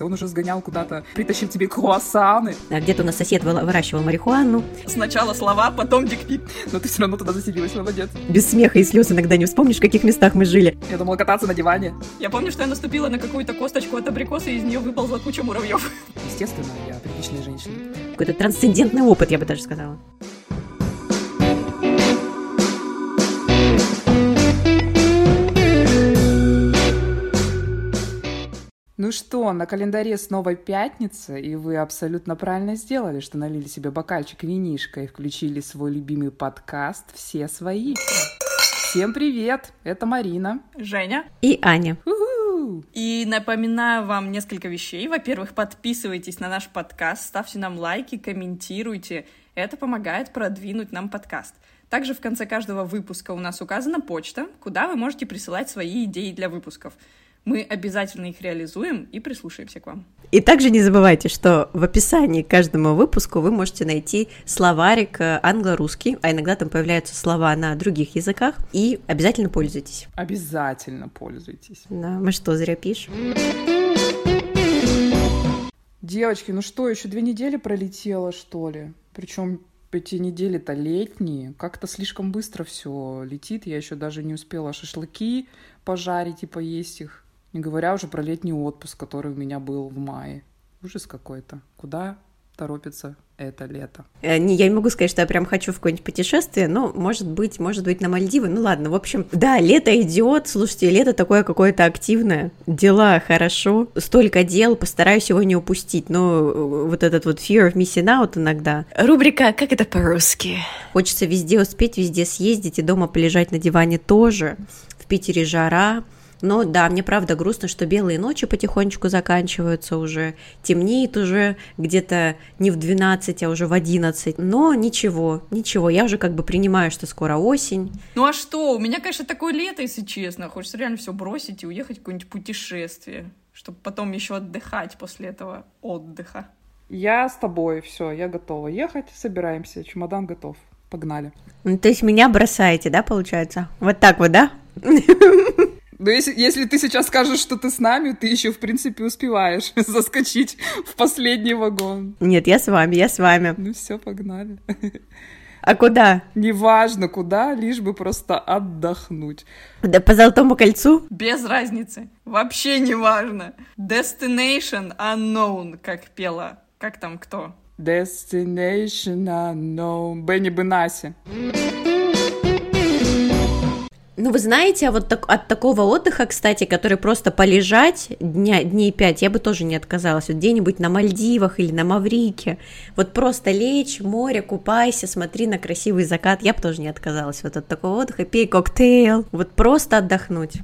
Он уже сгонял куда-то, притащил тебе круассаны. А где-то у нас сосед выращивал марихуану. Сначала слова, потом дикпик. Но ты все равно туда заселилась, молодец. Без смеха и слез иногда не вспомнишь, в каких местах мы жили. Я думала кататься на диване. Я помню, что я наступила на какую-то косточку от абрикоса, и из нее выползла куча муравьев. Естественно, я приличная женщина. Какой-то трансцендентный опыт, я бы даже сказала. Ну что, на календаре снова пятница, и вы абсолютно правильно сделали, что налили себе бокальчик винишка и включили свой любимый подкаст «Все свои». Всем привет! Это Марина. Женя. И Аня. У-ху! И напоминаю вам несколько вещей. Во-первых, подписывайтесь на наш подкаст, ставьте нам лайки, комментируйте. Это помогает продвинуть нам подкаст. Также в конце каждого выпуска у нас указана почта, куда вы можете присылать свои идеи для выпусков. Мы обязательно их реализуем и прислушаемся к вам. И также не забывайте, что в описании к каждому выпуску вы можете найти словарик э, англо-русский, а иногда там появляются слова на других языках, и обязательно пользуйтесь. Обязательно пользуйтесь. Да, мы что, зря пишем? Девочки, ну что, еще две недели пролетело, что ли? Причем эти недели-то летние. Как-то слишком быстро все летит. Я еще даже не успела шашлыки пожарить и поесть их. Не говоря уже про летний отпуск, который у меня был в мае. Ужас какой-то. Куда торопится это лето? Э, Не, я не могу сказать, что я прям хочу в какое-нибудь путешествие, но, может быть, может быть, на Мальдивы. Ну ладно, в общем, да, лето идет. Слушайте, лето такое какое-то активное. Дела хорошо. Столько дел, постараюсь его не упустить. Но э, вот этот вот fear of missing out иногда. Рубрика «Как это по-русски?» Хочется везде успеть, везде съездить и дома полежать на диване тоже. В Питере жара. Но да, мне правда грустно, что белые ночи потихонечку заканчиваются уже, темнеет уже где-то не в 12, а уже в 11. Но ничего, ничего, я уже как бы принимаю, что скоро осень. Ну а что? У меня, конечно, такое лето, если честно. Хочется реально все бросить и уехать в какое-нибудь путешествие, чтобы потом еще отдыхать после этого отдыха. Я с тобой, все, я готова ехать, собираемся, чемодан готов. Погнали. Ну, то есть меня бросаете, да, получается? Вот так вот, да? Но если, если ты сейчас скажешь, что ты с нами, ты еще, в принципе, успеваешь заскочить в последний вагон. Нет, я с вами, я с вами. Ну все, погнали. А куда? Неважно куда, лишь бы просто отдохнуть. Да по Золотому кольцу? Без разницы. Вообще не важно. Destination unknown, как пела. Как там кто? Destination unknown. Бенни Бенаси. Ну, вы знаете, а вот так- от такого отдыха, кстати, который просто полежать дня, дней пять, я бы тоже не отказалась. Вот где-нибудь на Мальдивах или на Маврике. Вот просто лечь, море, купайся, смотри на красивый закат. Я бы тоже не отказалась вот от такого отдыха. Пей коктейль. Вот просто отдохнуть.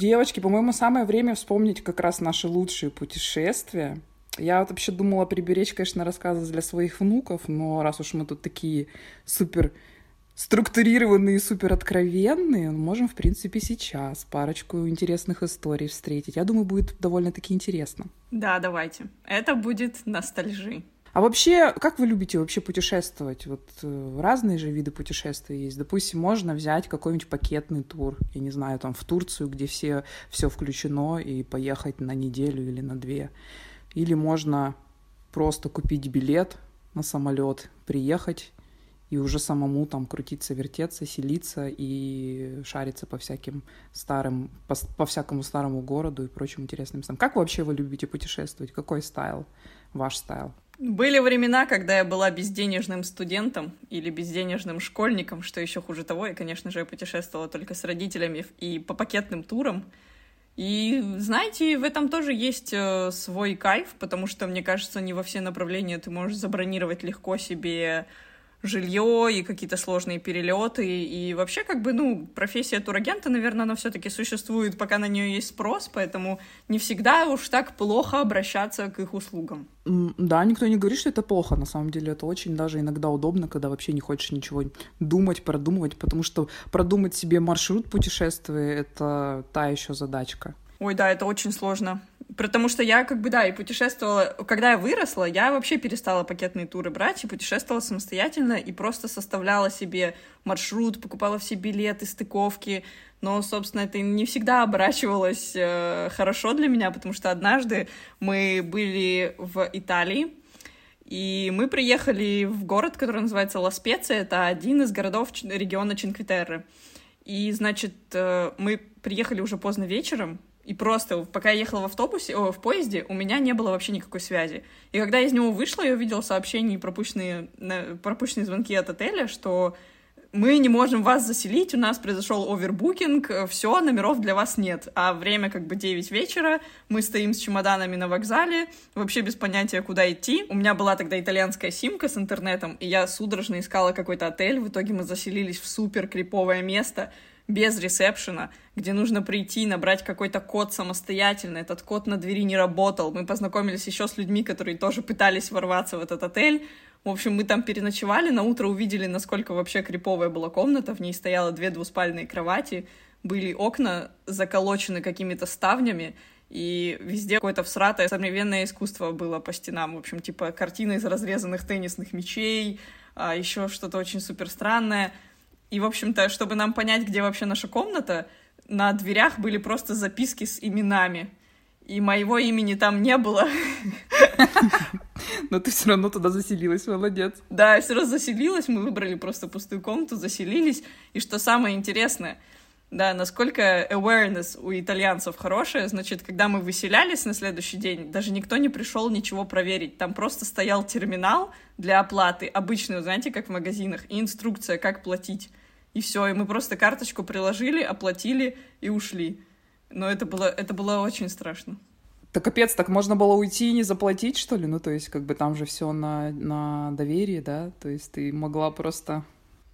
Девочки, по-моему, самое время вспомнить как раз наши лучшие путешествия. Я вот вообще думала приберечь, конечно, рассказы для своих внуков, но раз уж мы тут такие супер структурированные, супер откровенные, можем, в принципе, сейчас парочку интересных историй встретить. Я думаю, будет довольно-таки интересно. Да, давайте. Это будет ностальжи. А вообще, как вы любите вообще путешествовать? Вот э, разные же виды путешествий есть. Допустим, можно взять какой-нибудь пакетный тур, я не знаю, там в Турцию, где все все включено, и поехать на неделю или на две. Или можно просто купить билет на самолет, приехать и уже самому там крутиться, вертеться, селиться и шариться по всяким старым, по, по всякому старому городу и прочим интересным местам. Как вообще вы любите путешествовать? Какой стайл? Ваш стайл? Были времена, когда я была безденежным студентом или безденежным школьником, что еще хуже того, и, конечно же, я путешествовала только с родителями и по пакетным турам. И, знаете, в этом тоже есть э, свой кайф, потому что, мне кажется, не во все направления ты можешь забронировать легко себе жилье и какие-то сложные перелеты. И вообще, как бы, ну, профессия турагента, наверное, она все-таки существует, пока на нее есть спрос, поэтому не всегда уж так плохо обращаться к их услугам. Да, никто не говорит, что это плохо. На самом деле это очень даже иногда удобно, когда вообще не хочешь ничего думать, продумывать, потому что продумать себе маршрут путешествия — это та еще задачка. Ой, да, это очень сложно. Потому что я как бы, да, и путешествовала... Когда я выросла, я вообще перестала пакетные туры брать и путешествовала самостоятельно и просто составляла себе маршрут, покупала все билеты, стыковки. Но, собственно, это не всегда оборачивалось э, хорошо для меня, потому что однажды мы были в Италии, и мы приехали в город, который называется Ла-Специя. Это один из городов региона Чинквитерры. И, значит, э, мы приехали уже поздно вечером, и просто, пока я ехала в автобусе, о, в поезде, у меня не было вообще никакой связи. И когда я из него вышла, я увидела сообщения и пропущенные, пропущенные звонки от отеля, что мы не можем вас заселить, у нас произошел овербукинг, все, номеров для вас нет. А время как бы 9 вечера, мы стоим с чемоданами на вокзале, вообще без понятия, куда идти. У меня была тогда итальянская симка с интернетом, и я судорожно искала какой-то отель, в итоге мы заселились в супер криповое место, без ресепшена, где нужно прийти, набрать какой-то код самостоятельно. Этот код на двери не работал. Мы познакомились еще с людьми, которые тоже пытались ворваться в этот отель. В общем, мы там переночевали, на утро увидели, насколько вообще криповая была комната. В ней стояло две двуспальные кровати, были окна заколочены какими-то ставнями, и везде какое-то всратое современное искусство было по стенам. В общем, типа картины из разрезанных теннисных мячей, а еще что-то очень супер странное. И, в общем-то, чтобы нам понять, где вообще наша комната, на дверях были просто записки с именами. И моего имени там не было. Но ты все равно туда заселилась, молодец. Да, я все равно заселилась, мы выбрали просто пустую комнату, заселились. И что самое интересное, да, насколько awareness у итальянцев хорошая, значит, когда мы выселялись на следующий день, даже никто не пришел ничего проверить. Там просто стоял терминал для оплаты, обычный, знаете, как в магазинах, и инструкция, как платить и все, и мы просто карточку приложили, оплатили и ушли. Но это было, это было очень страшно. Так капец, так можно было уйти и не заплатить, что ли? Ну, то есть, как бы там же все на, на доверии, да? То есть ты могла просто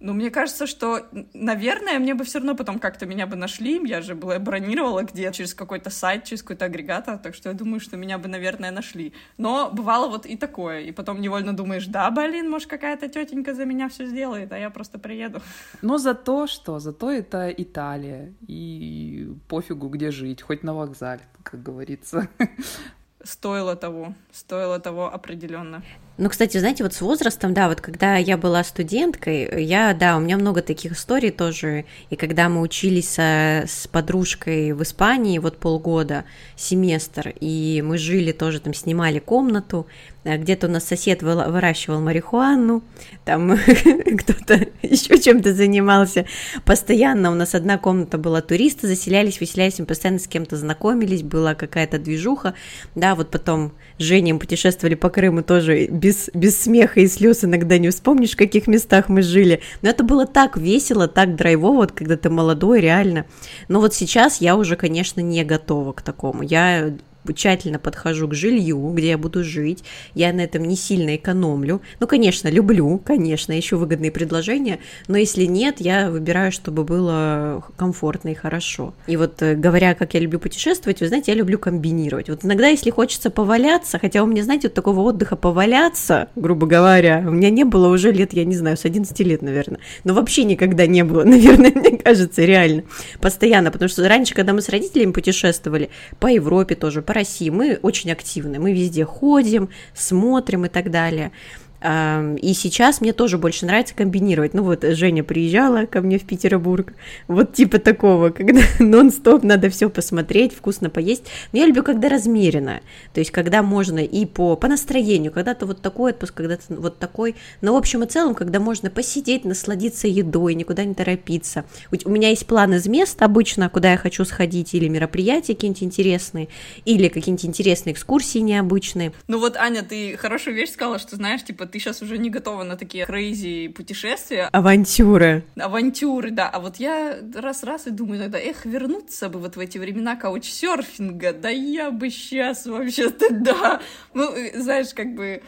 ну, мне кажется, что, наверное, мне бы все равно потом как-то меня бы нашли. Я же была бронировала где через какой-то сайт, через какой-то агрегатор, так что я думаю, что меня бы, наверное, нашли. Но бывало вот и такое. И потом невольно думаешь, да, блин, может, какая-то тетенька за меня все сделает, а я просто приеду. Но зато что? Зато это Италия. И пофигу, где жить, хоть на вокзале, как говорится. Стоило того, стоило того определенно. Ну, кстати, знаете, вот с возрастом, да, вот когда я была студенткой, я, да, у меня много таких историй тоже, и когда мы учились со, с подружкой в Испании, вот полгода, семестр, и мы жили тоже, там, снимали комнату, где-то у нас сосед выращивал марихуану, там кто-то еще чем-то занимался, постоянно у нас одна комната была, туристы заселялись, выселялись, мы постоянно с кем-то знакомились, была какая-то движуха, да, вот потом с Женей путешествовали по Крыму тоже без, без смеха и слез иногда не вспомнишь, в каких местах мы жили. Но это было так весело, так драйвово, вот когда ты молодой, реально. Но вот сейчас я уже, конечно, не готова к такому. Я тщательно подхожу к жилью, где я буду жить, я на этом не сильно экономлю. Ну, конечно, люблю, конечно, ищу выгодные предложения, но если нет, я выбираю, чтобы было комфортно и хорошо. И вот э, говоря, как я люблю путешествовать, вы знаете, я люблю комбинировать. Вот иногда, если хочется поваляться, хотя у меня, знаете, вот такого отдыха поваляться, грубо говоря, у меня не было уже лет, я не знаю, с 11 лет, наверное, но вообще никогда не было, наверное, мне кажется, реально, постоянно, потому что раньше, когда мы с родителями путешествовали, по Европе тоже, по России мы очень активны, мы везде ходим, смотрим и так далее. И сейчас мне тоже больше нравится комбинировать. Ну вот Женя приезжала ко мне в Петербург, вот типа такого, когда нон-стоп надо все посмотреть, вкусно поесть. Но я люблю, когда размеренно, то есть когда можно и по, по настроению, когда-то вот такой отпуск, когда-то вот такой. Но в общем и целом, когда можно посидеть, насладиться едой, никуда не торопиться. У меня есть план из мест обычно, куда я хочу сходить, или мероприятия какие-нибудь интересные, или какие-нибудь интересные экскурсии необычные. Ну вот, Аня, ты хорошую вещь сказала, что знаешь, типа ты сейчас уже не готова на такие крейзи путешествия. Авантюры. Авантюры, да. А вот я раз-раз и думаю иногда, эх, вернуться бы вот в эти времена каучсерфинга, да я бы сейчас вообще-то, да. Ну, знаешь, как бы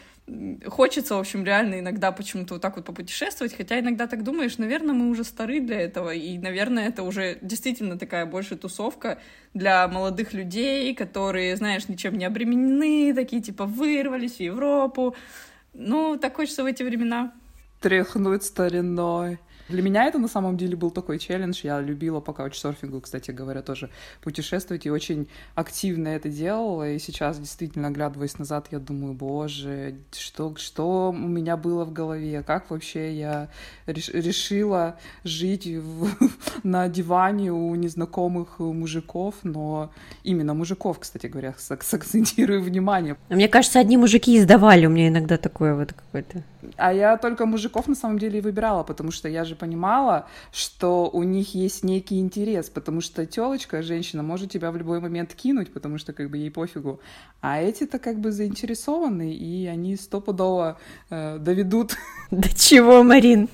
хочется, в общем, реально иногда почему-то вот так вот попутешествовать, хотя иногда так думаешь, наверное, мы уже стары для этого, и, наверное, это уже действительно такая больше тусовка для молодых людей, которые, знаешь, ничем не обременены, такие типа вырвались в Европу, ну, так хочется в эти времена. Тряхнуть стариной. Для меня это на самом деле был такой челлендж. Я любила по каучсерфингу, кстати говоря, тоже путешествовать и очень активно это делала. И сейчас, действительно, оглядываясь назад, я думаю, боже, что, что у меня было в голове? Как вообще я реш, решила жить в, на диване у незнакомых мужиков, но именно мужиков, кстати говоря, сакцентирую внимание. Мне кажется, одни мужики издавали у меня иногда такое вот какое-то. А я только мужиков на самом деле и выбирала, потому что я же понимала, что у них есть некий интерес, потому что телочка, женщина, может тебя в любой момент кинуть, потому что как бы ей пофигу. А эти-то как бы заинтересованы, и они стопудово э, доведут... До чего, Марин?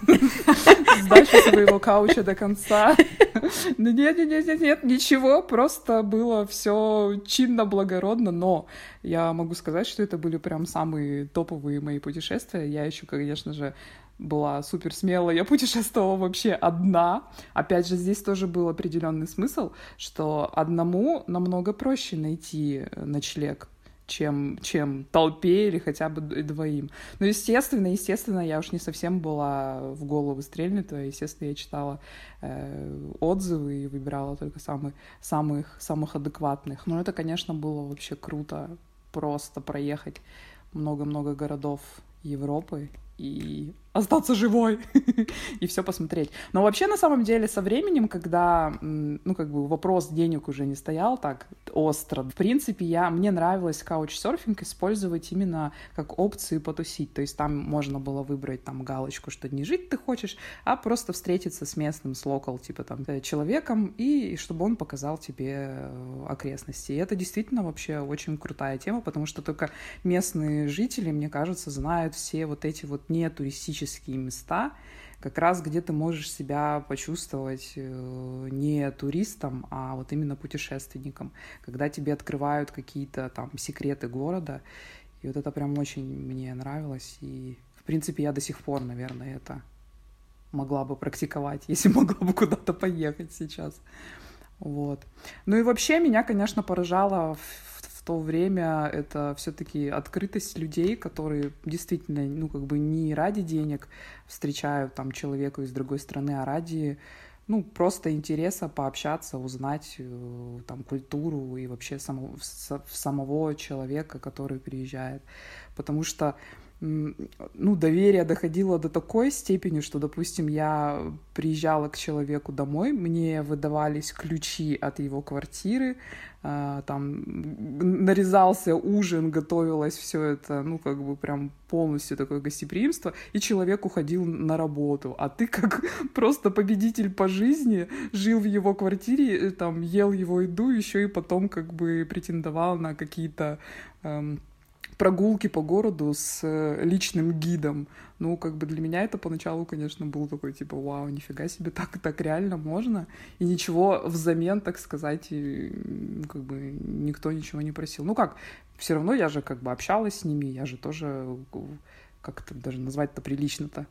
Сдачу своего кауча до конца. Да нет, нет, нет, нет, ничего, просто было все чинно, благородно, но я могу сказать, что это были прям самые топовые мои путешествия. Я еще, конечно же, была супер смелая, я путешествовала вообще одна. Опять же, здесь тоже был определенный смысл, что одному намного проще найти ночлег, чем, чем толпе или хотя бы двоим. Ну, естественно, естественно, я уж не совсем была в голову стрельнутая. Естественно, я читала э, отзывы и выбирала только самых, самых, самых адекватных. Но это, конечно, было вообще круто просто проехать много-много городов Европы и остаться живой и все посмотреть. Но вообще, на самом деле, со временем, когда, ну, как бы вопрос денег уже не стоял так остро, в принципе, я, мне нравилось каучсерфинг использовать именно как опцию потусить. То есть там можно было выбрать там галочку, что не жить ты хочешь, а просто встретиться с местным, с локал, типа там, э, человеком, и чтобы он показал тебе э, окрестности. И это действительно вообще очень крутая тема, потому что только местные жители, мне кажется, знают все вот эти вот не туристические туристические места, как раз где ты можешь себя почувствовать э, не туристом, а вот именно путешественником, когда тебе открывают какие-то там секреты города. И вот это прям очень мне нравилось. И, в принципе, я до сих пор, наверное, это могла бы практиковать, если могла бы куда-то поехать сейчас. Вот. Ну и вообще меня, конечно, поражало в то время это все-таки открытость людей, которые действительно, ну, как бы не ради денег встречают там человека из другой страны, а ради, ну, просто интереса пообщаться, узнать э, там культуру и вообще самого, самого человека, который приезжает. Потому что ну, доверие доходило до такой степени, что, допустим, я приезжала к человеку домой, мне выдавались ключи от его квартиры, там нарезался ужин, готовилось все это, ну, как бы прям полностью такое гостеприимство, и человек уходил на работу, а ты как просто победитель по жизни жил в его квартире, э, там, ел его еду, еще и потом как бы претендовал на какие-то эм, прогулки по городу с э, личным гидом. Ну, как бы для меня это поначалу, конечно, был такой, типа, вау, нифига себе, так, так реально можно. И ничего взамен, так сказать, как бы никто ничего не просил. Ну как, все равно я же как бы общалась с ними, я же тоже, как это даже назвать-то прилично-то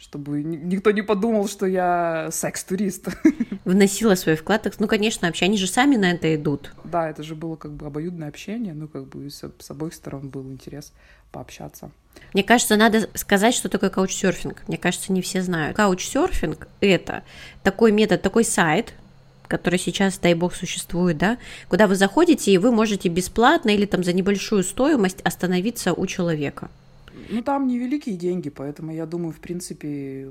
чтобы никто не подумал, что я секс-турист. Вносила свой вклад. Ну, конечно, вообще, они же сами на это идут. Да, это же было как бы обоюдное общение, ну, как бы с, с обоих сторон был интерес пообщаться. Мне кажется, надо сказать, что такое каучсерфинг. Мне кажется, не все знают. Каучсерфинг – это такой метод, такой сайт, который сейчас, дай бог, существует, да, куда вы заходите, и вы можете бесплатно или там за небольшую стоимость остановиться у человека. Ну, там невеликие деньги, поэтому я думаю, в принципе,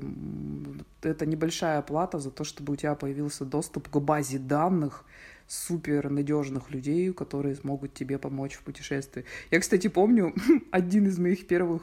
это небольшая плата за то, чтобы у тебя появился доступ к базе данных, супер надежных людей, которые смогут тебе помочь в путешествии. Я, кстати, помню один из моих первых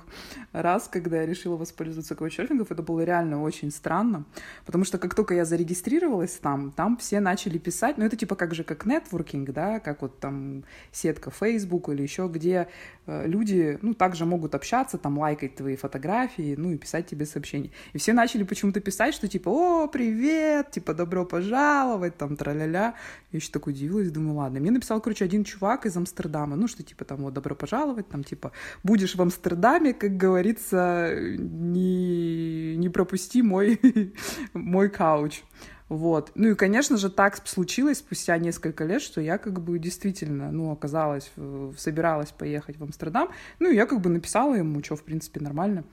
раз, когда я решила воспользоваться коучерфингом, это было реально очень странно, потому что как только я зарегистрировалась там, там все начали писать, ну это типа как же как нетворкинг, да, как вот там сетка Facebook или еще где э, люди, ну, также могут общаться, там, лайкать твои фотографии, ну, и писать тебе сообщения. И все начали почему-то писать, что типа, о, привет, типа, добро пожаловать, там, тра-ля-ля. Я еще так удивилась, думаю, ладно. Мне написал, короче, один чувак из Амстердама, ну, что типа там, вот, добро пожаловать, там, типа, будешь в Амстердаме, как говорится, не, не пропусти мой, мой кауч. Вот. Ну и, конечно же, так случилось спустя несколько лет, что я как бы действительно, ну, оказалась, собиралась поехать в Амстердам. Ну, и я как бы написала ему, что, в принципе, нормально.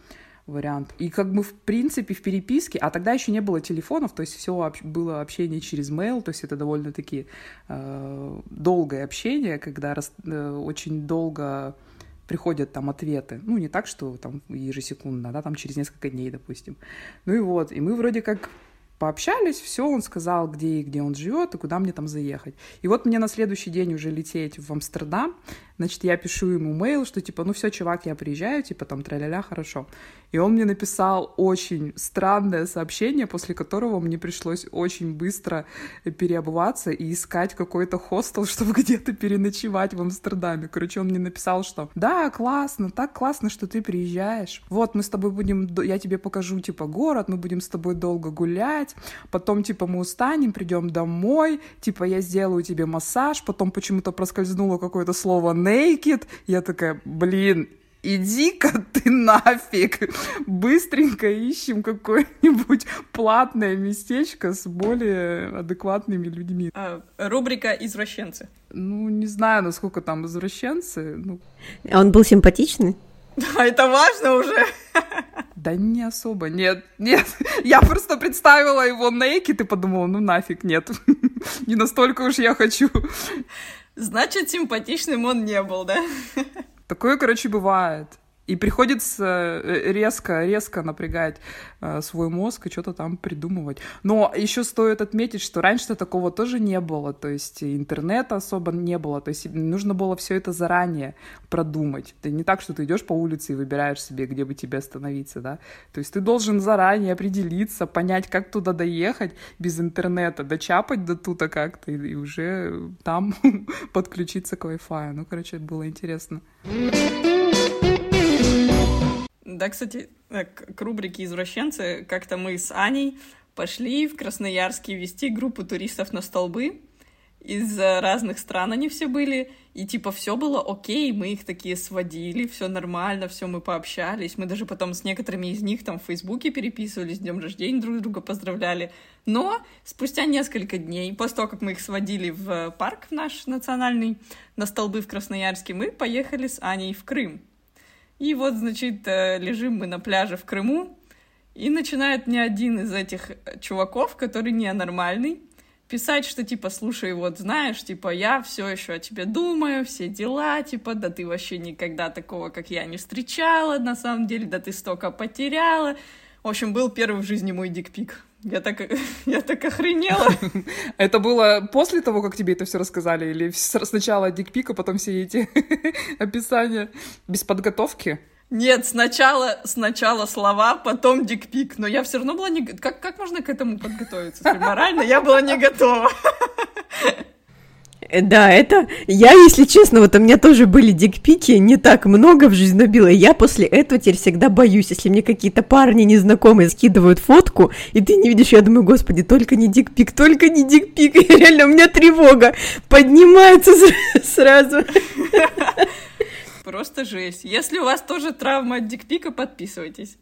Вариант. И как бы, в принципе, в переписке, а тогда еще не было телефонов, то есть все было общение через mail, то есть это довольно-таки э, долгое общение, когда рас, э, очень долго приходят там ответы. Ну, не так, что там ежесекундно, да, там через несколько дней, допустим. Ну и вот, и мы вроде как пообщались, все, он сказал, где и где он живет, и куда мне там заехать. И вот мне на следующий день уже лететь в Амстердам, значит, я пишу ему мейл, что типа, ну все, чувак, я приезжаю, типа там тра-ля-ля, хорошо. И он мне написал очень странное сообщение, после которого мне пришлось очень быстро переобуваться и искать какой-то хостел, чтобы где-то переночевать в Амстердаме. Короче, он мне написал, что да, классно, так классно, что ты приезжаешь. Вот, мы с тобой будем, я тебе покажу, типа, город, мы будем с тобой долго гулять, потом, типа, мы устанем, придем домой, типа, я сделаю тебе массаж, потом почему-то проскользнуло какое-то слово naked, я такая, блин, иди-ка ты нафиг, быстренько ищем какое-нибудь платное местечко с более адекватными людьми. А, рубрика «Извращенцы». Ну, не знаю, насколько там извращенцы. Ну... А он был симпатичный? Да, это важно уже. Да не особо, нет, нет. Я просто представила его naked и подумала, ну нафиг, нет. Не настолько уж я хочу. Значит, симпатичным он не был, да? Такое, короче, бывает. И приходится э, резко, резко напрягать э, свой мозг и что-то там придумывать. Но еще стоит отметить, что раньше такого тоже не было, то есть интернета особо не было, то есть нужно было все это заранее продумать. Это не так, что ты идешь по улице и выбираешь себе, где бы тебе остановиться, да. То есть ты должен заранее определиться, понять, как туда доехать без интернета, дочапать до тута как-то и, и уже там подключиться к Wi-Fi. Ну, короче, было интересно. Да, кстати, э, к рубрике «Извращенцы» как-то мы с Аней пошли в Красноярске вести группу туристов на столбы. Из разных стран они все были, и типа все было окей, мы их такие сводили, все нормально, все мы пообщались. Мы даже потом с некоторыми из них там в Фейсбуке переписывались, днем рождения друг друга поздравляли. Но спустя несколько дней, после того, как мы их сводили в парк наш национальный, на столбы в Красноярске, мы поехали с Аней в Крым. И вот, значит, э, лежим мы на пляже в Крыму, и начинает мне один из этих чуваков, который ненормальный, писать, что типа, слушай, вот знаешь, типа, я все еще о тебе думаю, все дела, типа, да ты вообще никогда такого, как я, не встречала, на самом деле, да ты столько потеряла. В общем, был первый в жизни мой дикпик. Я так, я так охренела. Это было после того, как тебе это все рассказали? Или сначала дикпик, а потом все эти описания без подготовки? Нет, сначала, сначала слова, потом дикпик. Но я все равно была не... Как, как можно к этому подготовиться? Морально я была не готова. Э, да, это... Я, если честно, вот у меня тоже были дикпики, не так много в жизни набила. Я после этого теперь всегда боюсь, если мне какие-то парни незнакомые скидывают фотку, и ты не видишь, я думаю, господи, только не дикпик, только не дикпик. И реально у меня тревога поднимается сразу. Просто жесть. Если у вас тоже травма от дикпика, подписывайтесь.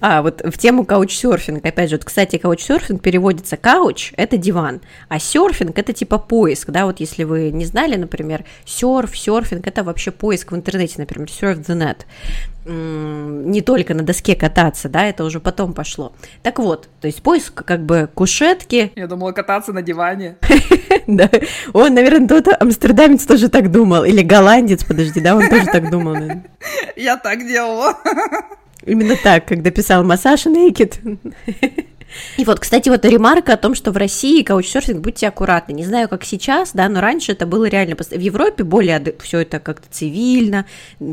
А, вот в тему каучсерфинга, опять же, вот, кстати, каучсерфинг переводится кауч – это диван, а серфинг – это типа поиск, да, вот если вы не знали, например, серф, серфинг – это вообще поиск в интернете, например, surf the net, не только на доске кататься, да, это уже потом пошло. Так вот, то есть поиск как бы кушетки. Я думала кататься на диване. Да, он, наверное, тот амстердамец тоже так думал, или голландец, подожди, да, он тоже так думал. Я так делала. Именно так, когда писал массаж naked. И вот, кстати, вот ремарка о том, что в России каучсерфинг, будьте аккуратны. Не знаю, как сейчас, да, но раньше это было реально... В Европе более все это как-то цивильно,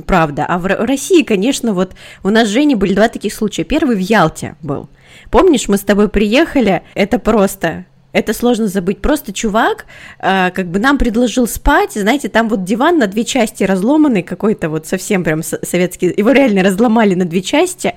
правда. А в России, конечно, вот у нас с Женей были два таких случая. Первый в Ялте был. Помнишь, мы с тобой приехали, это просто это сложно забыть. Просто чувак э, как бы нам предложил спать, знаете, там вот диван на две части разломанный какой-то вот совсем прям советский. Его реально разломали на две части.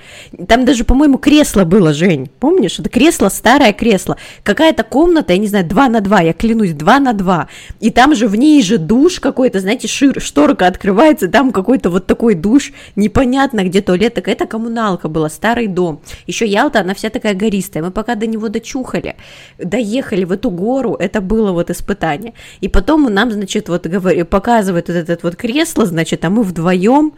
Там даже, по-моему, кресло было, Жень. Помнишь? Это кресло, старое кресло. Какая-то комната, я не знаю, два на два, я клянусь, два на два. И там же в ней же душ какой-то, знаете, шир, шторка открывается, там какой-то вот такой душ, непонятно, где туалет. Такая-то коммуналка была, старый дом. Еще Ялта, она вся такая гористая. Мы пока до него дочухали, доехали приехали в эту гору, это было вот испытание. И потом нам, значит, вот говорю, показывает вот этот вот кресло, значит, а мы вдвоем,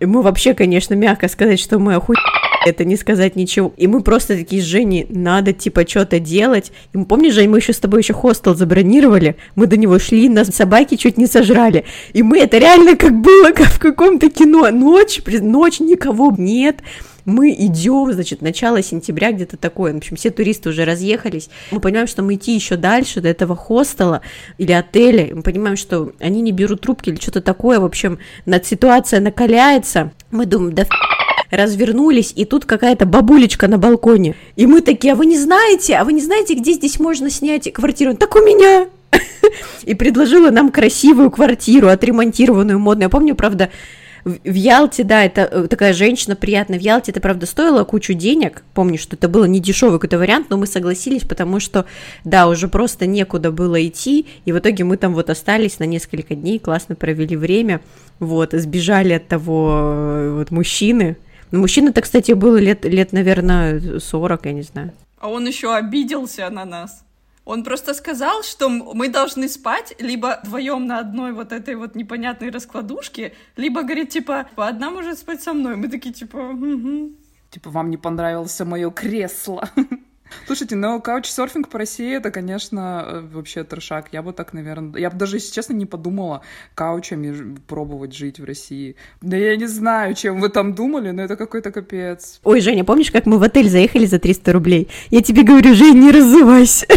и мы вообще, конечно, мягко сказать, что мы охуели это не сказать ничего. И мы просто такие с Женей, надо типа что-то делать. И мы, помнишь, Жень, мы еще с тобой еще хостел забронировали, мы до него шли, нас собаки чуть не сожрали. И мы, это реально как было, как в каком-то кино. Ночь, ночь, никого нет мы идем, значит, начало сентября где-то такое, в общем, все туристы уже разъехались, мы понимаем, что мы идти еще дальше до этого хостела или отеля, мы понимаем, что они не берут трубки или что-то такое, в общем, над ситуация накаляется, мы думаем, да развернулись, и тут какая-то бабулечка на балконе. И мы такие, а вы не знаете, а вы не знаете, где здесь можно снять квартиру? Так у меня! И предложила нам красивую квартиру, отремонтированную, модную. Я помню, правда, в Ялте, да, это э, такая женщина приятная. В Ялте это, правда, стоило кучу денег. Помню, что это было не дешевый какой-то вариант, но мы согласились, потому что, да, уже просто некуда было идти. И в итоге мы там вот остались на несколько дней, классно провели время. Вот, сбежали от того э, вот мужчины. Ну, мужчина-то, кстати, был лет, лет, наверное, 40, я не знаю. А он еще обиделся на нас. Он просто сказал, что мы должны спать либо вдвоем на одной вот этой вот непонятной раскладушке, либо говорит, типа, одна может спать со мной. Мы такие, типа, угу. Типа, вам не понравилось мое кресло. Слушайте, ну, каучсерфинг по России это, конечно, э, вообще трешак. Я бы так, наверное... Я бы даже, если честно, не подумала каучами пробовать жить в России. Да я не знаю, чем вы там думали, но это какой-то капец. Ой, Женя, помнишь, как мы в отель заехали за 300 рублей? Я тебе говорю, Жень, не разувайся.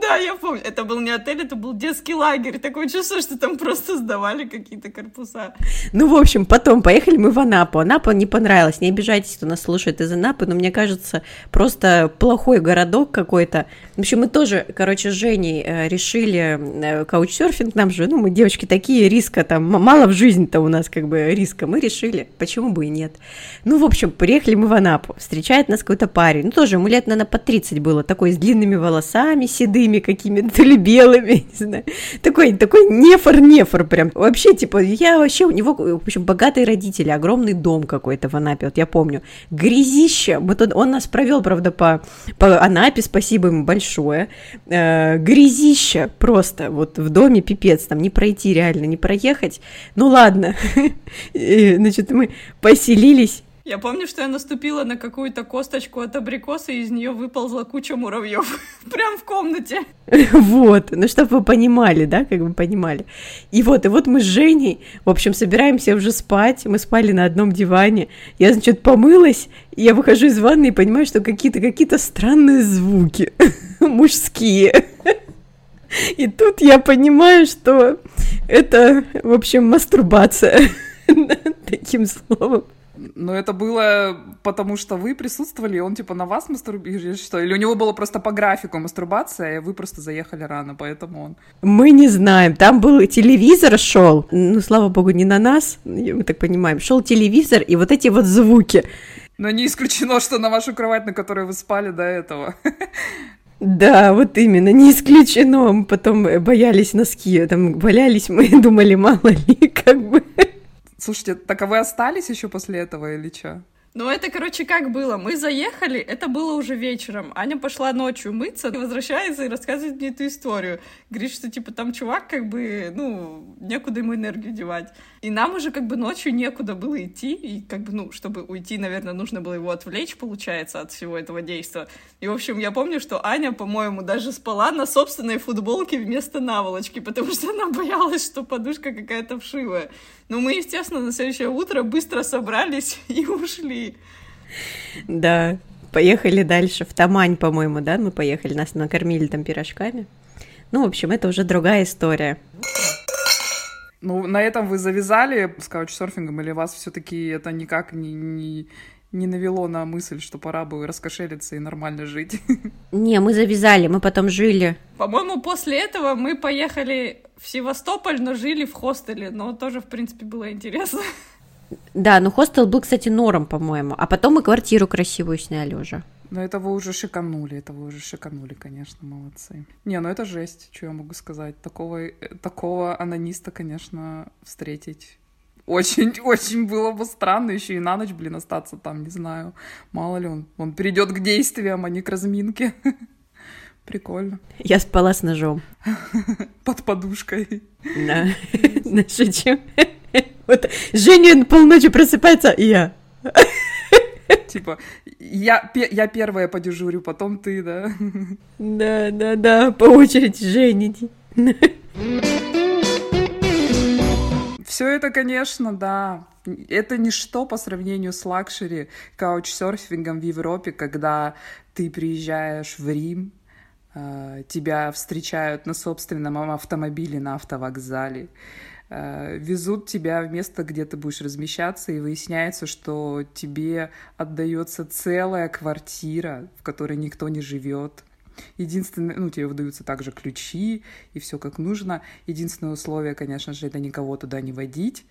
Да, я помню. Это был не отель, это был детский лагерь. Такое чувство, что там просто сдавали какие-то корпуса. Ну, в общем, потом поехали мы в Анапу. Анапа не понравилась. Не обижайтесь, кто нас слушает из Анапы, но мне кажется, просто плохой городок какой-то. В общем, мы тоже, короче, с Женей э, решили э, каучсерфинг. Нам же, ну, мы девочки такие, риска там, мало в жизни-то у нас как бы риска. Мы решили, почему бы и нет. Ну, в общем, приехали мы в Анапу. Встречает нас какой-то парень. Ну, тоже ему лет, наверное, по 30 было. Такой с длинными волосами, седыми, синими какими-то или белыми, не знаю. Такой, такой нефор-нефор прям. Вообще, типа, я вообще, у него, в общем, богатые родители, огромный дом какой-то в Анапе, вот я помню. Грязище, вот он, он нас провел, правда, по, по Анапе, спасибо ему большое. Э, грязище просто, вот в доме пипец, там не пройти реально, не проехать. Ну ладно, значит, мы поселились я помню, что я наступила на какую-то косточку от абрикоса, и из нее выползла куча муравьев. Прям в комнате. Вот, ну чтобы вы понимали, да, как бы понимали. И вот, и вот мы с Женей, в общем, собираемся уже спать. Мы спали на одном диване. Я, значит, помылась, и я выхожу из ванны и понимаю, что какие-то какие-то странные звуки мужские. И тут я понимаю, что это, в общем, мастурбация таким словом. Но это было потому, что вы присутствовали, и он типа на вас мастурбировал, что? Или у него было просто по графику мастурбация, и вы просто заехали рано, поэтому он... Мы не знаем. Там был телевизор шел, ну, слава богу, не на нас, мы так понимаем. Шел телевизор, и вот эти вот звуки. Но не исключено, что на вашу кровать, на которой вы спали до этого. Да, вот именно, не исключено. Мы потом боялись носки, там валялись, мы думали, мало ли, как бы. Слушайте, так а вы остались еще после этого или что? Ну, это, короче, как было? Мы заехали, это было уже вечером. Аня пошла ночью мыться, возвращается и рассказывает мне эту историю. Говорит, что, типа, там чувак, как бы, ну, некуда ему энергию девать. И нам уже, как бы, ночью некуда было идти. И, как бы, ну, чтобы уйти, наверное, нужно было его отвлечь, получается, от всего этого действия. И, в общем, я помню, что Аня, по-моему, даже спала на собственной футболке вместо наволочки, потому что она боялась, что подушка какая-то вшивая. Но мы, естественно, на следующее утро быстро собрались и ушли. Да, поехали дальше. В Тамань, по-моему, да, мы поехали, нас накормили там пирожками. Ну, в общем, это уже другая история. Ну, на этом вы завязали с каучсерфингом, или вас все-таки это никак не, не, не навело на мысль, что пора бы раскошелиться и нормально жить? Не, мы завязали, мы потом жили. По-моему, после этого мы поехали в Севастополь, но жили в хостеле, но тоже, в принципе, было интересно. Да, но хостел был, кстати, норм, по-моему. А потом мы квартиру красивую сняли уже. Но это вы уже шиканули, это вы уже шиканули, конечно, молодцы. Не, ну это жесть, что я могу сказать. Такого, э, такого анониста, конечно, встретить очень-очень было бы странно еще и на ночь, блин, остаться там, не знаю. Мало ли он, он перейдет к действиям, а не к разминке. Прикольно. Я спала с ножом. Под подушкой. Да, шучу. Вот Женя полночи просыпается, и я. Типа, я, я первая подежурю, потом ты, да? Да, да, да, по очереди дежурите. Все это, конечно, да. Это ничто по сравнению с luxury каучсерфингом в Европе, когда ты приезжаешь в Рим, тебя встречают на собственном автомобиле на автовокзале, а, везут тебя в место, где ты будешь размещаться, и выясняется, что тебе отдается целая квартира, в которой никто не живет. Единственное, ну, тебе выдаются также ключи, и все как нужно. Единственное условие, конечно же, это никого туда не водить.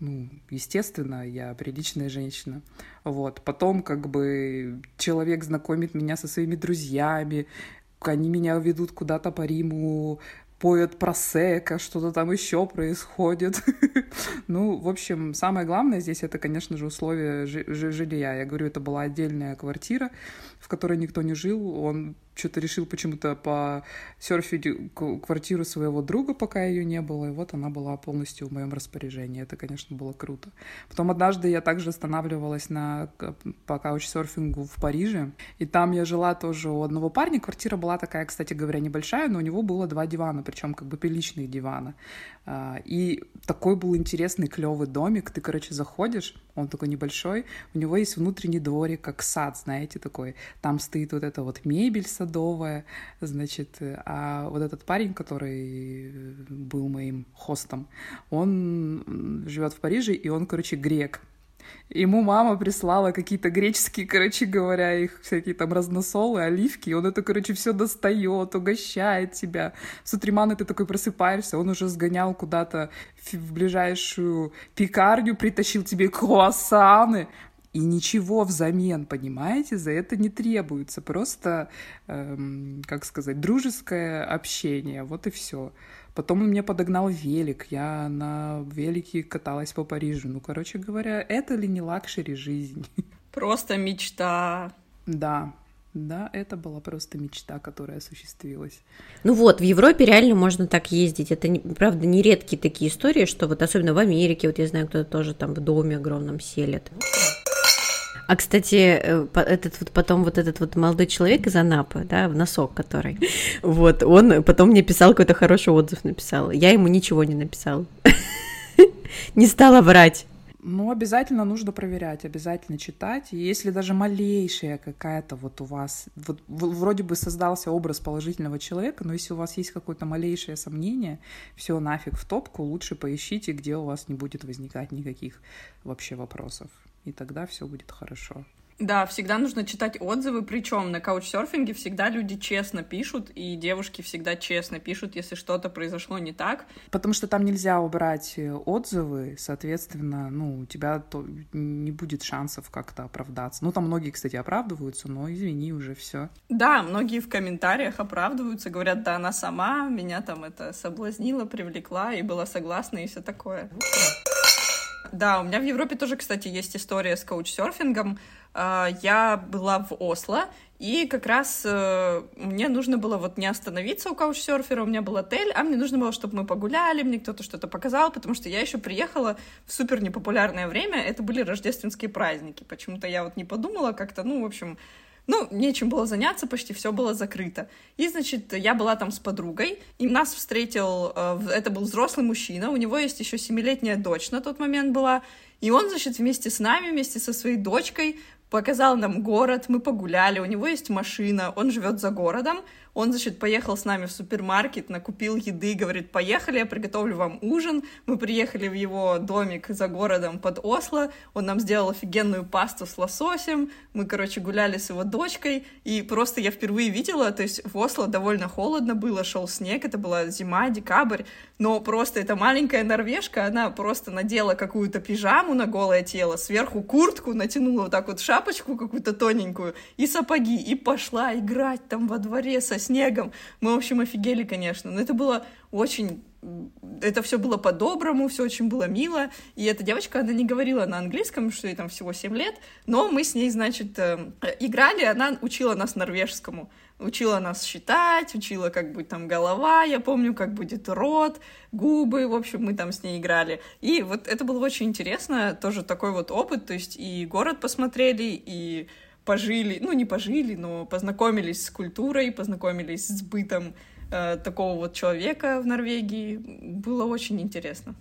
Ну, естественно, я приличная женщина. Вот. Потом, как бы, человек знакомит меня со своими друзьями, они меня ведут куда-то по Риму, поют просека, что-то там еще происходит. ну, в общем, самое главное здесь это, конечно же, условия жилья. Я говорю, это была отдельная квартира, в которой никто не жил. Он что-то решил почему-то по серфить квартиру своего друга, пока ее не было, и вот она была полностью в моем распоряжении. Это, конечно, было круто. Потом однажды я также останавливалась на, по каучсерфингу в Париже, и там я жила тоже у одного парня. Квартира была такая, кстати говоря, небольшая, но у него было два дивана, причем как бы приличные диваны. А, и такой был интересный, клевый домик. Ты, короче, заходишь, он такой небольшой, у него есть внутренний дворик, как сад, знаете, такой. Там стоит вот эта вот мебель садовая, значит, а вот этот парень, который был моим хостом, он живет в Париже, и он, короче, грек. Ему мама прислала какие-то греческие, короче говоря, их всякие там разносолы, оливки, и он это, короче, все достает, угощает тебя. С утремана ты такой просыпаешься, он уже сгонял куда-то в ближайшую пекарню, притащил тебе круассаны, и ничего взамен, понимаете, за это не требуется. Просто, эм, как сказать, дружеское общение, вот и все. Потом он мне подогнал велик, я на велике каталась по Парижу. Ну, короче говоря, это ли не luxury жизнь? Просто мечта. Да, да, это была просто мечта, которая осуществилась. Ну вот, в Европе реально можно так ездить. Это, правда, не редкие такие истории, что вот особенно в Америке, вот я знаю, кто-то тоже там в доме огромном селит. А, кстати, э, этот вот потом вот этот вот молодой человек из Анапы, да, в носок который, вот, он потом мне писал какой-то хороший отзыв написал. Я ему ничего не написала. Не стала врать. Ну, обязательно нужно проверять, обязательно читать. И если даже малейшая какая-то вот у вас, вот вроде бы создался образ положительного человека, но если у вас есть какое-то малейшее сомнение, все нафиг в топку, лучше поищите, где у вас не будет возникать никаких вообще вопросов и тогда все будет хорошо. Да, всегда нужно читать отзывы, причем на каучсерфинге всегда люди честно пишут, и девушки всегда честно пишут, если что-то произошло не так. Потому что там нельзя убрать э, отзывы, соответственно, ну, у тебя то не будет шансов как-то оправдаться. Ну, там многие, кстати, оправдываются, но извини, уже все. Да, многие в комментариях оправдываются, говорят, да, она сама меня там это соблазнила, привлекла и была согласна и все такое. Да, у меня в Европе тоже, кстати, есть история с коучсерфингом. А, я была в Осло, и как раз э, мне нужно было вот не остановиться у каучсерфера, у меня был отель, а мне нужно было, чтобы мы погуляли, мне кто-то что-то показал, потому что я еще приехала в супер непопулярное время, это были рождественские праздники. Почему-то я вот не подумала как-то, ну, в общем, ну, нечем было заняться, почти все было закрыто. И, значит, я была там с подругой, и нас встретил, э, это был взрослый мужчина, у него есть еще семилетняя дочь на тот момент была, и он, значит, вместе с нами, вместе со своей дочкой показал нам город, мы погуляли, у него есть машина, он живет за городом, он, значит, поехал с нами в супермаркет, накупил еды, говорит, поехали, я приготовлю вам ужин. Мы приехали в его домик за городом под Осло, он нам сделал офигенную пасту с лососем, мы, короче, гуляли с его дочкой, и просто я впервые видела, то есть в Осло довольно холодно было, шел снег, это была зима, декабрь, но просто эта маленькая норвежка, она просто надела какую-то пижаму на голое тело, сверху куртку, натянула вот так вот шапочку какую-то тоненькую и сапоги, и пошла играть там во дворе со снегом. Мы, в общем, офигели, конечно. Но это было очень это все было по-доброму, все очень было мило. И эта девочка, она не говорила на английском, что ей там всего 7 лет, но мы с ней, значит, э, играли, она учила нас норвежскому. учила нас считать, учила, как будет там голова, я помню, как будет рот, губы, в общем, мы там с ней играли. И вот это было очень интересно, тоже такой вот опыт, то есть и город посмотрели, и пожили, ну не пожили, но познакомились с культурой, познакомились с бытом э, такого вот человека в Норвегии. Было очень интересно.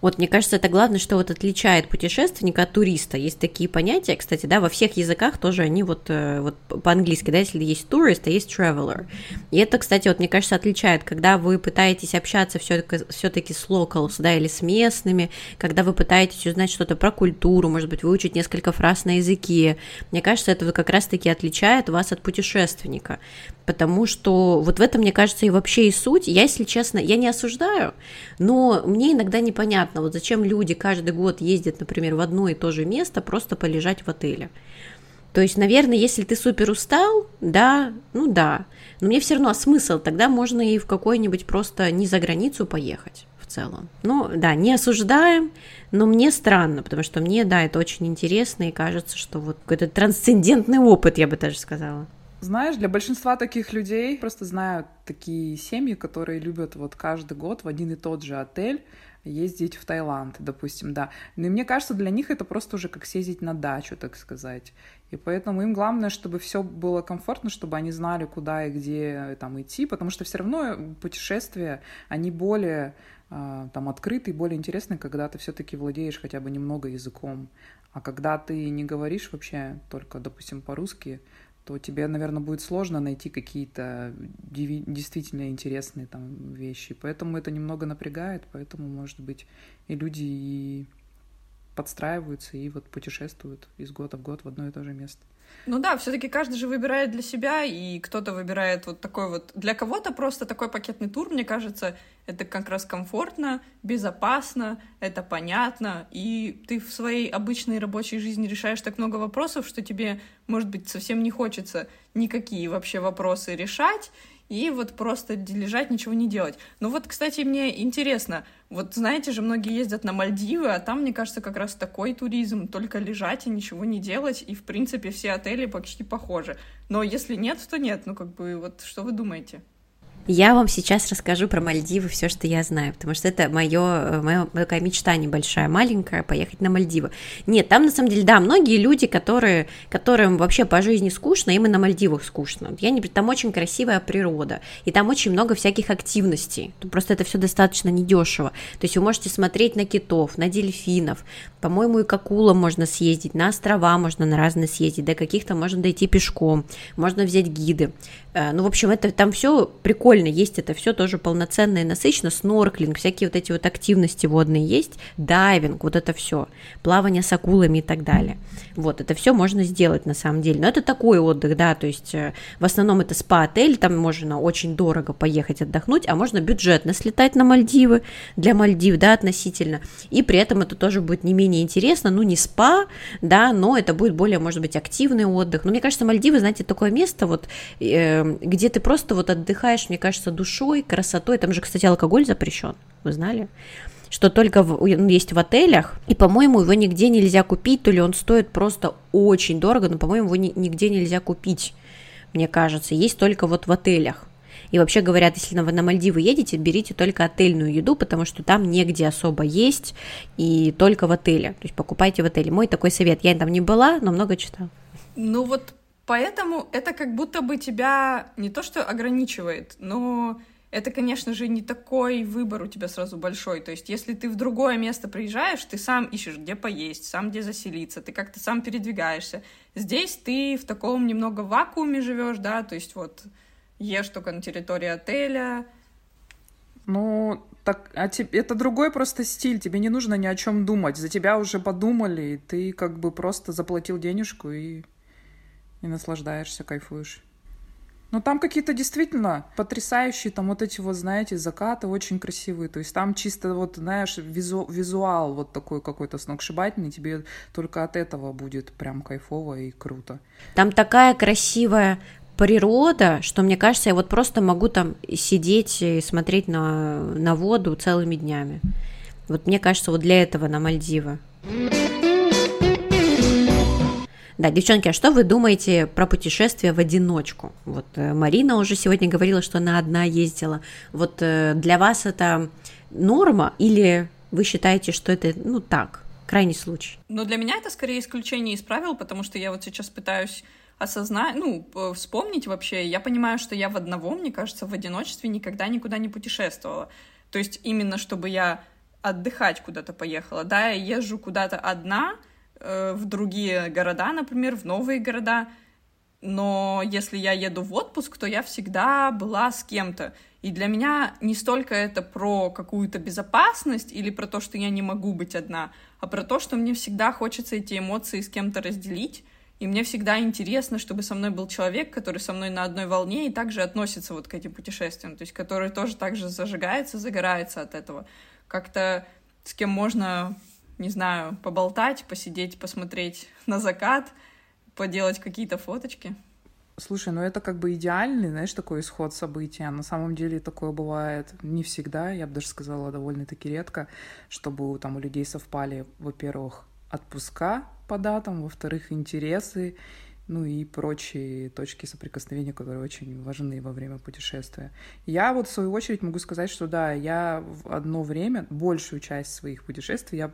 Вот, мне кажется, это главное, что вот отличает путешественника от туриста. Есть такие понятия, кстати, да, во всех языках тоже они вот, э, вот по-английски, да, если есть турист, а есть traveler. И это, кстати, вот, мне кажется, отличает, когда вы пытаетесь общаться все-таки с locals, да, или с местными, когда вы пытаетесь узнать что-то про культуру, может быть, выучить несколько фраз на языке. Мне кажется, это как раз-таки отличает вас от путешественника потому что вот в этом, мне кажется, и вообще и суть. Я, если честно, я не осуждаю, но мне иногда непонятно, вот зачем люди каждый год ездят, например, в одно и то же место, просто полежать в отеле. То есть, наверное, если ты супер устал, да, ну да, но мне все равно а смысл, тогда можно и в какой-нибудь просто не за границу поехать в целом. Ну, да, не осуждаем, но мне странно, потому что мне, да, это очень интересно, и кажется, что вот какой-то трансцендентный опыт, я бы даже сказала. Знаешь, для большинства таких людей просто знают такие семьи, которые любят вот каждый год в один и тот же отель ездить в Таиланд, допустим, да. Но и мне кажется, для них это просто уже как съездить на дачу, так сказать. И поэтому им главное, чтобы все было комфортно, чтобы они знали, куда и где там идти, потому что все равно путешествия, они более а, там открытые, более интересные, когда ты все-таки владеешь хотя бы немного языком. А когда ты не говоришь вообще только, допустим, по-русски, то тебе, наверное, будет сложно найти какие-то действительно интересные там вещи. Поэтому это немного напрягает, поэтому, может быть, и люди и подстраиваются и вот путешествуют из года в год в одно и то же место. Ну да, все-таки каждый же выбирает для себя, и кто-то выбирает вот такой вот. Для кого-то просто такой пакетный тур, мне кажется, это как раз комфортно, безопасно, это понятно, и ты в своей обычной рабочей жизни решаешь так много вопросов, что тебе, может быть, совсем не хочется никакие вообще вопросы решать, и вот просто лежать, ничего не делать. Ну вот, кстати, мне интересно, вот знаете же, многие ездят на Мальдивы, а там, мне кажется, как раз такой туризм, только лежать и ничего не делать, и, в принципе, все отели почти похожи. Но если нет, то нет, ну как бы вот что вы думаете? Я вам сейчас расскажу про Мальдивы все, что я знаю, потому что это мое, моя такая мечта небольшая, маленькая, поехать на Мальдивы. Нет, там на самом деле, да, многие люди, которые, которым вообще по жизни скучно, им и на Мальдивах скучно. Я не, там очень красивая природа, и там очень много всяких активностей. Просто это все достаточно недешево. То есть вы можете смотреть на китов, на дельфинов, по-моему, и к акулам можно съездить, на острова можно на разные съездить, до каких-то можно дойти пешком, можно взять гиды. Э, ну, в общем, это там все прикольно, есть это все тоже полноценно и насыщенно, снорклинг, всякие вот эти вот активности водные есть, дайвинг, вот это все, плавание с акулами и так далее. Вот, это все можно сделать на самом деле. Но это такой отдых, да, то есть э, в основном это спа-отель, там можно очень дорого поехать отдохнуть, а можно бюджетно слетать на Мальдивы, для Мальдив, да, относительно, и при этом это тоже будет не менее интересно, ну, не спа, да, но это будет более, может быть, активный отдых. Но мне кажется, Мальдивы, знаете, такое место вот, э, где ты просто вот отдыхаешь, мне кажется, душой, красотой. Там же, кстати, алкоголь запрещен, вы знали? что только в, ну, есть в отелях, и, по-моему, его нигде нельзя купить, то ли он стоит просто очень дорого, но, по-моему, его ни, нигде нельзя купить, мне кажется, есть только вот в отелях. И вообще говорят, если вы на Мальдивы едете, берите только отельную еду, потому что там негде особо есть, и только в отеле. То есть покупайте в отеле. Мой такой совет. Я там не была, но много читала. Ну вот Поэтому это как будто бы тебя не то что ограничивает, но это, конечно же, не такой выбор у тебя сразу большой. То есть, если ты в другое место приезжаешь, ты сам ищешь, где поесть, сам где заселиться, ты как-то сам передвигаешься. Здесь ты в таком немного вакууме живешь, да, то есть вот ешь только на территории отеля. Ну, так, а тебе, это другой просто стиль, тебе не нужно ни о чем думать, за тебя уже подумали, и ты как бы просто заплатил денежку и и наслаждаешься, кайфуешь. Но там какие-то действительно потрясающие, там вот эти вот, знаете, закаты очень красивые. То есть там чисто вот, знаешь, визу, визуал вот такой какой-то сногсшибательный, тебе только от этого будет прям кайфово и круто. Там такая красивая природа, что мне кажется, я вот просто могу там сидеть и смотреть на, на воду целыми днями. Вот мне кажется, вот для этого на Мальдивы. Да, девчонки, а что вы думаете про путешествия в одиночку? Вот э, Марина уже сегодня говорила, что она одна ездила. Вот э, для вас это норма или вы считаете, что это, ну, так, крайний случай? Ну, для меня это скорее исключение из правил, потому что я вот сейчас пытаюсь осознать, ну, вспомнить вообще. Я понимаю, что я в одного, мне кажется, в одиночестве никогда никуда не путешествовала. То есть именно чтобы я отдыхать куда-то поехала. Да, я езжу куда-то одна, Э, в другие города, например, в новые города. Но если я еду в отпуск, то я всегда была с кем-то. И для меня не столько это про какую-то безопасность или про то, что я не могу быть одна, а про то, что мне всегда хочется эти эмоции с кем-то разделить. И мне всегда интересно, чтобы со мной был человек, который со мной на одной волне и также относится вот к этим путешествиям, то есть который тоже так же зажигается, загорается от этого. Как-то с кем можно не знаю, поболтать, посидеть, посмотреть на закат, поделать какие-то фоточки. Слушай, ну это как бы идеальный, знаешь, такой исход события. На самом деле такое бывает не всегда, я бы даже сказала, довольно-таки редко, чтобы там у людей совпали, во-первых, отпуска по датам, во-вторых, интересы, ну и прочие точки соприкосновения, которые очень важны во время путешествия. Я вот в свою очередь могу сказать, что да, я в одно время, большую часть своих путешествий я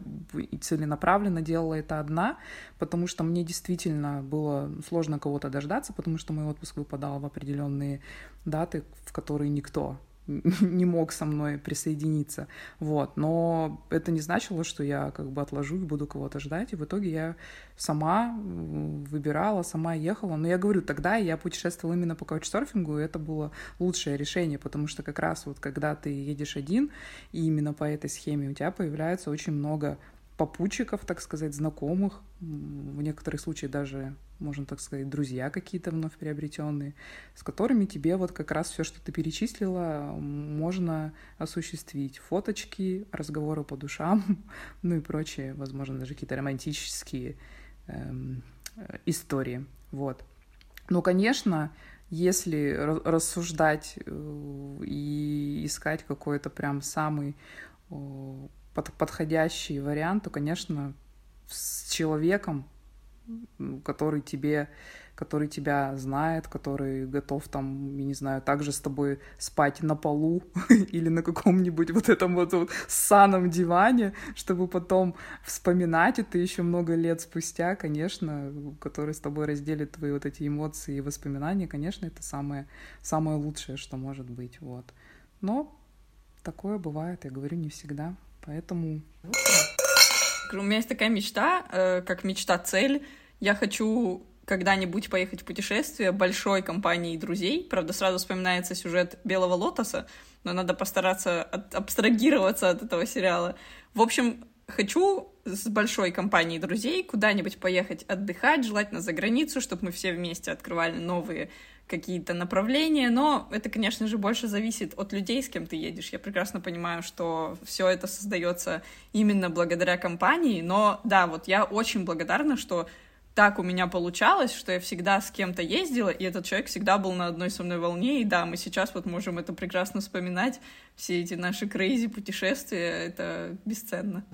целенаправленно делала это одна, потому что мне действительно было сложно кого-то дождаться, потому что мой отпуск выпадал в определенные даты, в которые никто не мог со мной присоединиться, вот, но это не значило, что я как бы отложу и буду кого-то ждать, и в итоге я сама выбирала, сама ехала, но я говорю, тогда я путешествовала именно по каучсерфингу, и это было лучшее решение, потому что как раз вот когда ты едешь один, и именно по этой схеме у тебя появляется очень много попутчиков, так сказать, знакомых, в некоторых случаях даже, можно так сказать, друзья какие-то вновь приобретенные, с которыми тебе вот как раз все, что ты перечислила, можно осуществить. Фоточки, разговоры по душам, ну и прочие, возможно, даже какие-то романтические эм, истории. Вот. Но, конечно, если рассуждать э, и искать какой-то прям самый под, подходящий вариант, то, конечно, с человеком, который тебе, который тебя знает, который готов там, я не знаю, также с тобой спать на полу или на каком-нибудь вот этом вот, вот саном диване, чтобы потом вспоминать это еще много лет спустя, конечно, который с тобой разделит твои вот эти эмоции и воспоминания, конечно, это самое, самое лучшее, что может быть, вот. Но такое бывает, я говорю, не всегда. Поэтому... У меня есть такая мечта, э, как мечта-цель. Я хочу когда-нибудь поехать в путешествие большой компанией друзей. Правда, сразу вспоминается сюжет «Белого лотоса», но надо постараться от, абстрагироваться от этого сериала. В общем, хочу с большой компанией друзей куда-нибудь поехать отдыхать, желательно за границу, чтобы мы все вместе открывали новые какие-то направления, но это, конечно же, больше зависит от людей, с кем ты едешь. Я прекрасно понимаю, что все это создается именно благодаря компании, но да, вот я очень благодарна, что так у меня получалось, что я всегда с кем-то ездила, и этот человек всегда был на одной со мной волне, и да, мы сейчас вот можем это прекрасно вспоминать, все эти наши крейзи путешествия, это бесценно.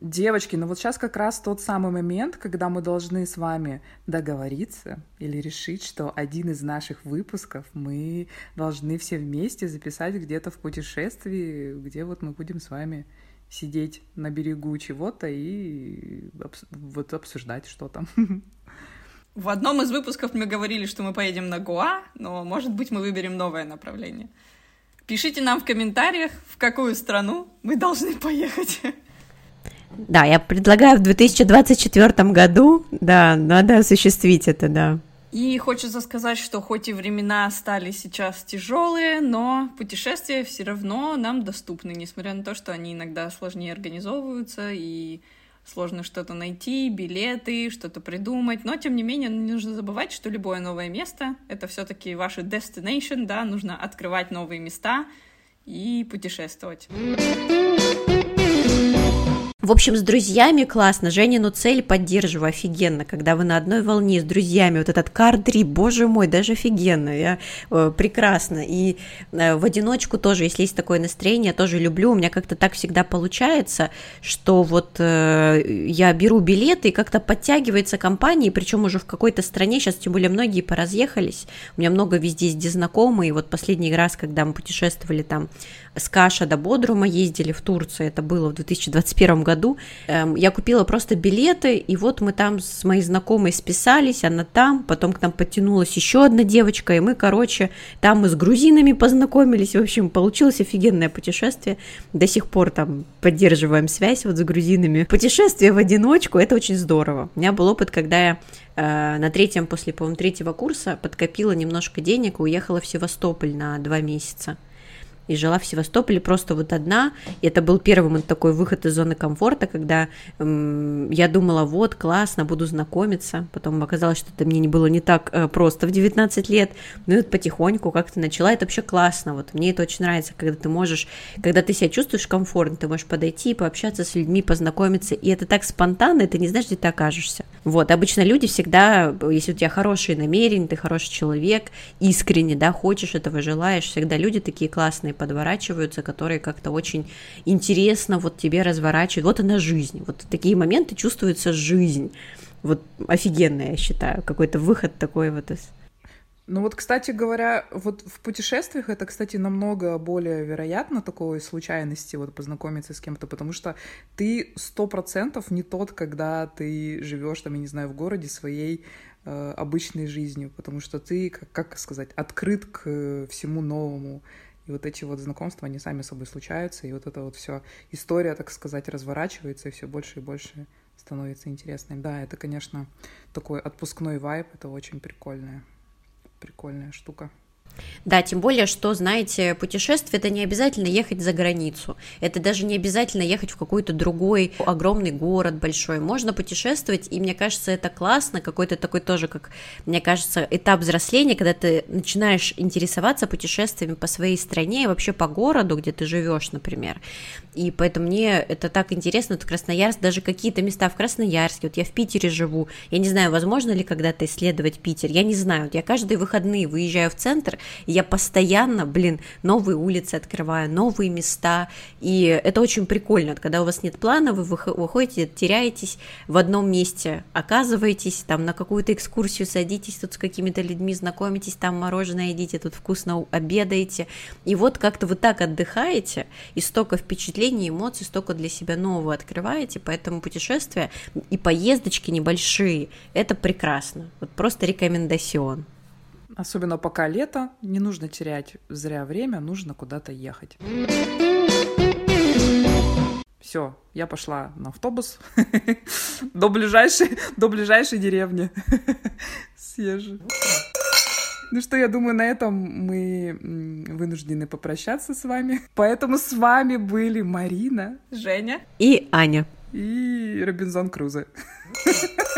Девочки, ну вот сейчас как раз тот самый момент, когда мы должны с вами договориться или решить, что один из наших выпусков мы должны все вместе записать где-то в путешествии, где вот мы будем с вами сидеть на берегу чего-то и вот обсуждать что там. В одном из выпусков мы говорили, что мы поедем на Гоа, но, может быть, мы выберем новое направление. Пишите нам в комментариях, в какую страну мы должны поехать. Да, я предлагаю в 2024 году, да, надо осуществить это, да. И хочется сказать, что хоть и времена стали сейчас тяжелые, но путешествия все равно нам доступны, несмотря на то, что они иногда сложнее организовываются и сложно что-то найти, билеты, что-то придумать. Но, тем не менее, не нужно забывать, что любое новое место — это все таки ваше destination, да, нужно открывать новые места и путешествовать. В общем, с друзьями классно. Женину цель поддерживаю офигенно, когда вы на одной волне с друзьями. Вот этот кар-трип, боже мой, даже офигенно. Я э, прекрасно. И э, в одиночку тоже, если есть такое настроение, тоже люблю. У меня как-то так всегда получается, что вот э, я беру билеты и как-то подтягивается компания, причем уже в какой-то стране, сейчас тем более многие поразъехались. У меня много везде есть знакомые. И вот последний раз, когда мы путешествовали там с Каша до Бодрума, ездили в Турцию, это было в 2021 году. Эм, я купила просто билеты, и вот мы там с моей знакомой списались, она там, потом к нам подтянулась еще одна девочка, и мы, короче, там мы с грузинами познакомились, в общем, получилось офигенное путешествие. До сих пор там поддерживаем связь вот с грузинами. Путешествие в одиночку, это очень здорово. У меня был опыт, когда я э, на третьем, после, по-моему, третьего курса подкопила немножко денег и уехала в Севастополь на два месяца и жила в Севастополе просто вот одна. И это был первый мой такой выход из зоны комфорта, когда эм, я думала, вот, классно, буду знакомиться. Потом оказалось, что это мне не было не так э, просто в 19 лет. Ну и вот потихоньку как-то начала. Это вообще классно. Вот мне это очень нравится, когда ты можешь, когда ты себя чувствуешь комфортно, ты можешь подойти, пообщаться с людьми, познакомиться. И это так спонтанно, ты не знаешь, где ты окажешься. Вот, обычно люди всегда, если у тебя хорошие намерения, ты хороший человек, искренне, да, хочешь этого, желаешь, всегда люди такие классные, подворачиваются, которые как-то очень интересно вот тебе разворачивают. Вот она жизнь. Вот такие моменты чувствуется жизнь. Вот офигенная, я считаю, какой-то выход такой вот из... Ну вот, кстати говоря, вот в путешествиях это, кстати, намного более вероятно такой случайности вот познакомиться с кем-то, потому что ты сто процентов не тот, когда ты живешь там, я не знаю, в городе своей э, обычной жизнью, потому что ты, как, как сказать, открыт к всему новому. И вот эти вот знакомства, они сами собой случаются, и вот эта вот все история, так сказать, разворачивается, и все больше и больше становится интересной. Да, это, конечно, такой отпускной вайб, это очень прикольная, прикольная штука. Да, тем более, что, знаете, путешествие это не обязательно ехать за границу, это даже не обязательно ехать в какой-то другой огромный город большой. Можно путешествовать, и мне кажется, это классно, какой-то такой тоже, как мне кажется, этап взросления, когда ты начинаешь интересоваться путешествиями по своей стране и вообще по городу, где ты живешь, например. И поэтому мне это так интересно, вот Красноярск, даже какие-то места в Красноярске, вот я в Питере живу, я не знаю, возможно ли когда-то исследовать Питер, я не знаю, вот я каждые выходные выезжаю в центр, я постоянно, блин, новые улицы открываю, новые места, и это очень прикольно, когда у вас нет плана, вы выходите, теряетесь в одном месте, оказываетесь, там на какую-то экскурсию садитесь, тут с какими-то людьми знакомитесь, там мороженое едите, тут вкусно обедаете, и вот как-то вы так отдыхаете, и столько впечатлений, эмоций, столько для себя нового открываете, поэтому путешествия и поездочки небольшие, это прекрасно, вот просто рекомендацион. Особенно пока лето, не нужно терять зря время, нужно куда-то ехать. Все, я пошла на автобус до ближайшей, до ближайшей деревни. Съезжу. Ну что, я думаю, на этом мы вынуждены попрощаться с вами. Поэтому с вами были Марина, Женя и Аня. И Робинзон Крузо.